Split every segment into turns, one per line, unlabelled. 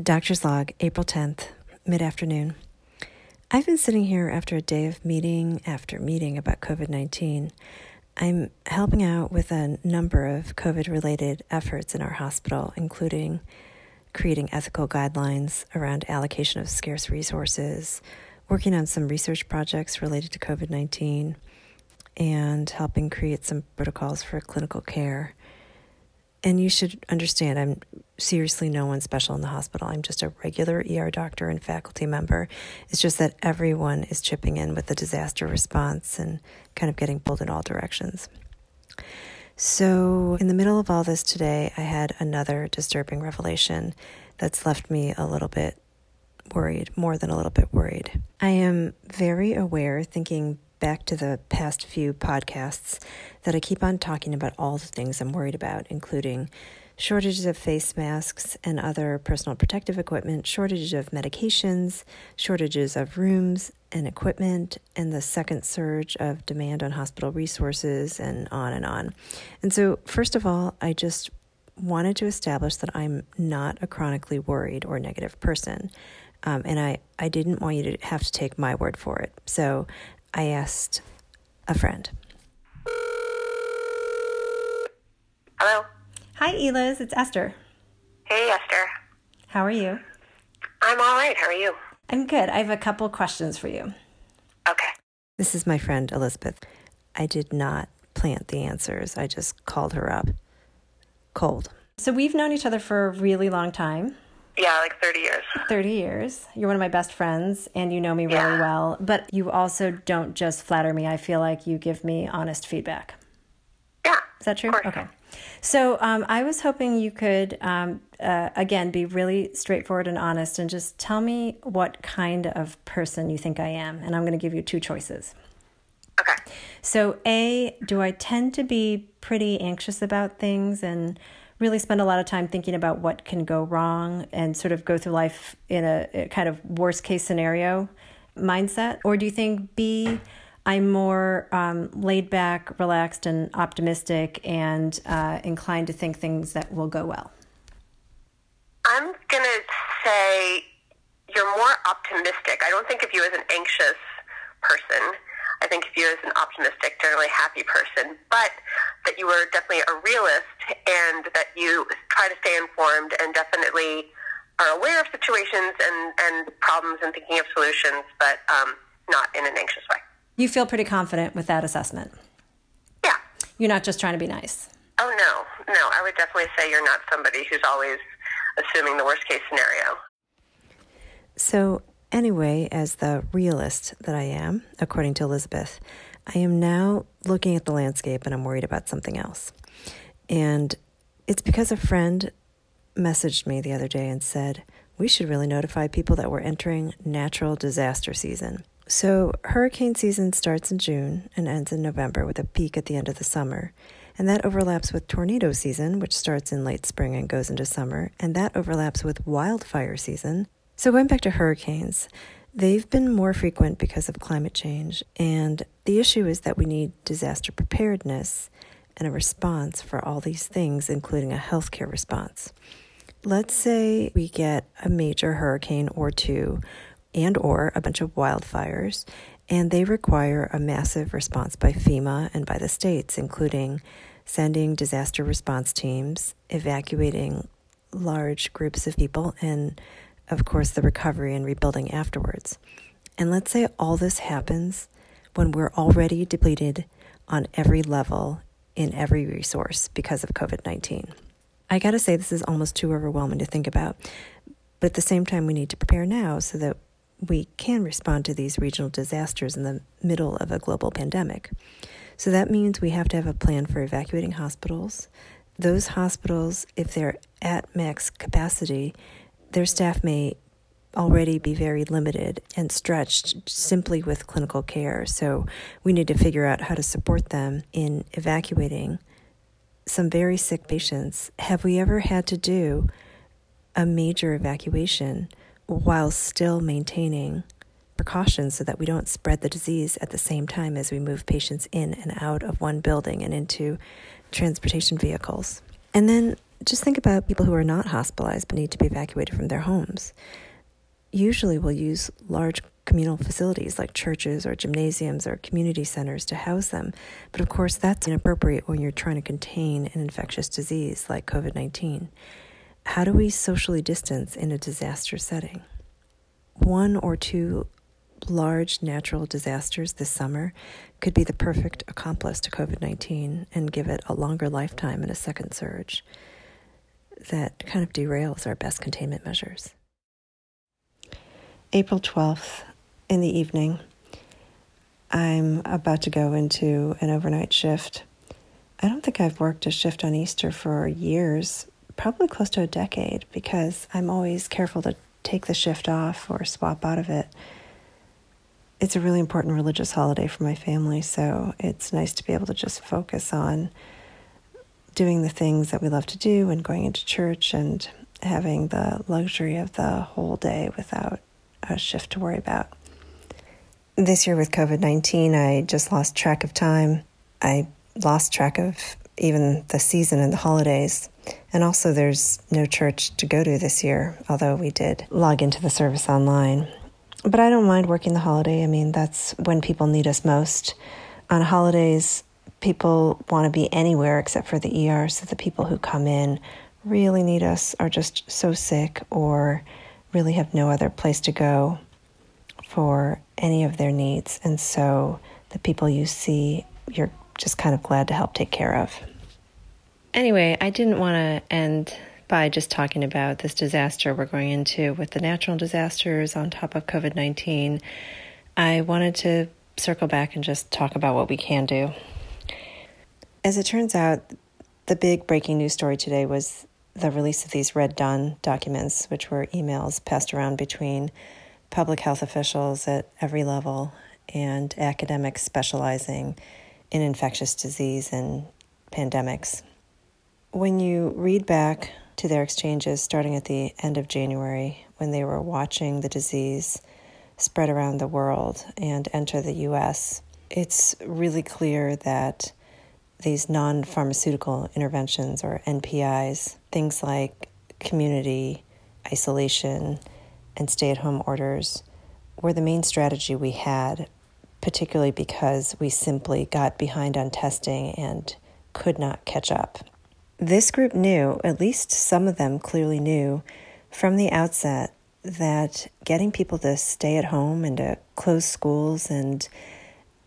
Doctor's Log, April 10th, mid afternoon. I've been sitting here after a day of meeting after meeting about COVID 19. I'm helping out with a number of COVID related efforts in our hospital, including creating ethical guidelines around allocation of scarce resources, working on some research projects related to COVID 19, and helping create some protocols for clinical care. And you should understand, I'm seriously no one special in the hospital. I'm just a regular ER doctor and faculty member. It's just that everyone is chipping in with the disaster response and kind of getting pulled in all directions. So, in the middle of all this today, I had another disturbing revelation that's left me a little bit worried, more than a little bit worried. I am very aware, thinking back to the past few podcasts that I keep on talking about all the things I'm worried about, including shortages of face masks and other personal protective equipment, shortages of medications, shortages of rooms and equipment, and the second surge of demand on hospital resources, and on and on. And so, first of all, I just wanted to establish that I'm not a chronically worried or negative person. Um, and I, I didn't want you to have to take my word for it. So I asked a friend.
Hello.
Hi, Eliz. It's Esther.
Hey, Esther.
How are you?
I'm all right. How are you?
I'm good. I have a couple questions for you.
Okay.
This is my friend Elizabeth. I did not plant the answers, I just called her up cold. So we've known each other for a really long time.
Yeah, like 30 years.
30 years. You're one of my best friends and you know me really
Yeah.
well, but you also don't just flatter me. I feel like you give me honest feedback.
Yeah.
Is that true? Okay. So um, I was hoping you could, um, uh, again, be really straightforward and honest and just tell me what kind of person you think I am. And I'm going to give you two choices.
Okay.
So, A, do I tend to be pretty anxious about things and really spend a lot of time thinking about what can go wrong and sort of go through life in a, a kind of worst case scenario mindset? Or do you think B, I'm more um, laid back, relaxed, and optimistic and uh, inclined to think things that will go well?
I'm going to say you're more optimistic. I don't think of you as an anxious person. I think of you as an optimistic, generally happy person, but that you are definitely a realist and that you try to stay informed and definitely are aware of situations and, and problems and thinking of solutions, but um, not in an anxious way.
You feel pretty confident with that assessment.
Yeah.
You're not just trying to be nice.
Oh, no. No, I would definitely say you're not somebody who's always assuming the worst case scenario.
So, anyway, as the realist that I am, according to Elizabeth, I am now looking at the landscape and I'm worried about something else. And it's because a friend messaged me the other day and said, we should really notify people that we're entering natural disaster season. So, hurricane season starts in June and ends in November with a peak at the end of the summer. And that overlaps with tornado season, which starts in late spring and goes into summer. And that overlaps with wildfire season. So, going back to hurricanes, they've been more frequent because of climate change. And the issue is that we need disaster preparedness and a response for all these things, including a healthcare response. Let's say we get a major hurricane or two and or a bunch of wildfires and they require a massive response by FEMA and by the states including sending disaster response teams, evacuating large groups of people and of course the recovery and rebuilding afterwards. And let's say all this happens when we're already depleted on every level in every resource because of COVID 19. I gotta say, this is almost too overwhelming to think about. But at the same time, we need to prepare now so that we can respond to these regional disasters in the middle of a global pandemic. So that means we have to have a plan for evacuating hospitals. Those hospitals, if they're at max capacity, their staff may already be very limited and stretched simply with clinical care. So we need to figure out how to support them in evacuating some very sick patients. Have we ever had to do a major evacuation while still maintaining precautions so that we don't spread the disease at the same time as we move patients in and out of one building and into transportation vehicles? And then just think about people who are not hospitalized but need to be evacuated from their homes. Usually, we'll use large communal facilities like churches or gymnasiums or community centers to house them. But of course, that's inappropriate when you're trying to contain an infectious disease like COVID 19. How do we socially distance in a disaster setting? One or two large natural disasters this summer could be the perfect accomplice to COVID 19 and give it a longer lifetime and a second surge that kind of derails our best containment measures. April 12th, in the evening, I'm about to go into an overnight shift. I don't think I've worked a shift on Easter for years, probably close to a decade, because I'm always careful to take the shift off or swap out of it. It's a really important religious holiday for my family, so it's nice to be able to just focus on doing the things that we love to do and going into church and having the luxury of the whole day without a shift to worry about. This year with COVID 19, I just lost track of time. I lost track of even the season and the holidays. And also, there's no church to go to this year, although we did log into the service online. But I don't mind working the holiday. I mean, that's when people need us most. On holidays, people want to be anywhere except for the ER, so the people who come in really need us are just so sick or really have no other place to go for any of their needs. And so the people you see, you're just kind of glad to help take care of. Anyway, I didn't want to end by just talking about this disaster we're going into with the natural disasters on top of COVID 19. I wanted to circle back and just talk about what we can do. As it turns out, the big breaking news story today was the release of these Red Dawn documents, which were emails passed around between public health officials at every level and academics specializing in infectious disease and pandemics. When you read back to their exchanges starting at the end of January, when they were watching the disease spread around the world and enter the US, it's really clear that these non pharmaceutical interventions or NPIs, things like community isolation, and stay at home orders were the main strategy we had, particularly because we simply got behind on testing and could not catch up. This group knew, at least some of them clearly knew from the outset, that getting people to stay at home and to close schools and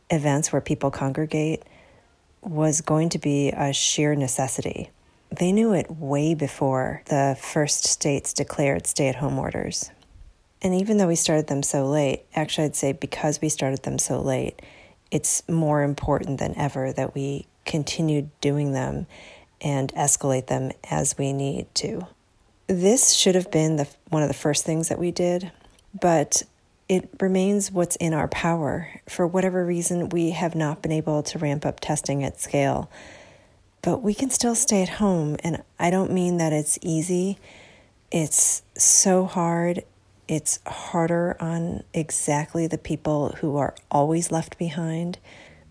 events where people congregate was going to be a sheer necessity. They knew it way before the first states declared stay at home orders. And even though we started them so late, actually, I'd say because we started them so late, it's more important than ever that we continue doing them and escalate them as we need to. This should have been the, one of the first things that we did, but it remains what's in our power. For whatever reason, we have not been able to ramp up testing at scale, but we can still stay at home. And I don't mean that it's easy, it's so hard it's harder on exactly the people who are always left behind.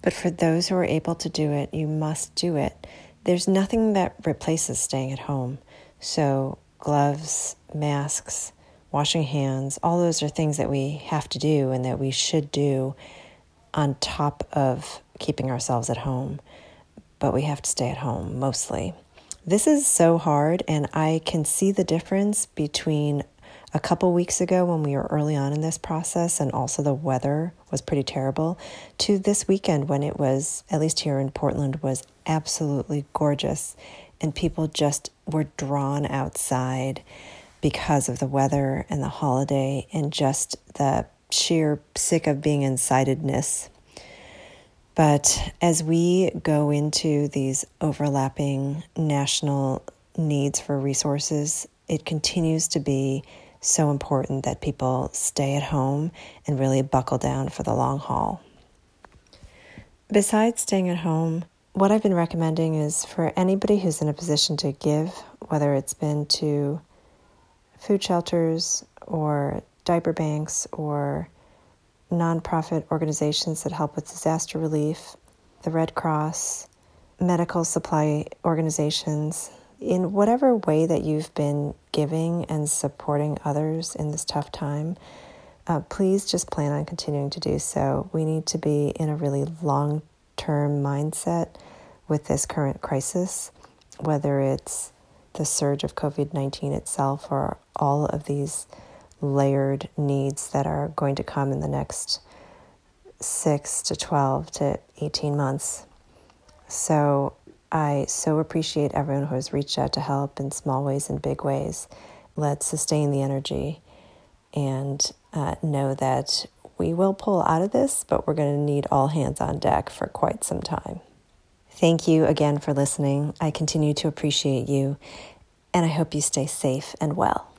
But for those who are able to do it, you must do it. There's nothing that replaces staying at home. So, gloves, masks, washing hands, all those are things that we have to do and that we should do on top of keeping ourselves at home. But we have to stay at home mostly. This is so hard, and I can see the difference between a couple weeks ago when we were early on in this process and also the weather was pretty terrible to this weekend when it was at least here in Portland was absolutely gorgeous and people just were drawn outside because of the weather and the holiday and just the sheer sick of being insidedness but as we go into these overlapping national needs for resources, it continues to be so important that people stay at home and really buckle down for the long haul. Besides staying at home, what I've been recommending is for anybody who's in a position to give, whether it's been to food shelters or diaper banks or nonprofit organizations that help with disaster relief, the Red Cross, medical supply organizations, in whatever way that you've been giving and supporting others in this tough time, uh, please just plan on continuing to do so. We need to be in a really long term mindset with this current crisis, whether it's the surge of COVID 19 itself or all of these layered needs that are going to come in the next six to 12 to 18 months. So I so appreciate everyone who has reached out to help in small ways and big ways. Let's sustain the energy and uh, know that we will pull out of this, but we're going to need all hands on deck for quite some time. Thank you again for listening. I continue to appreciate you, and I hope you stay safe and well.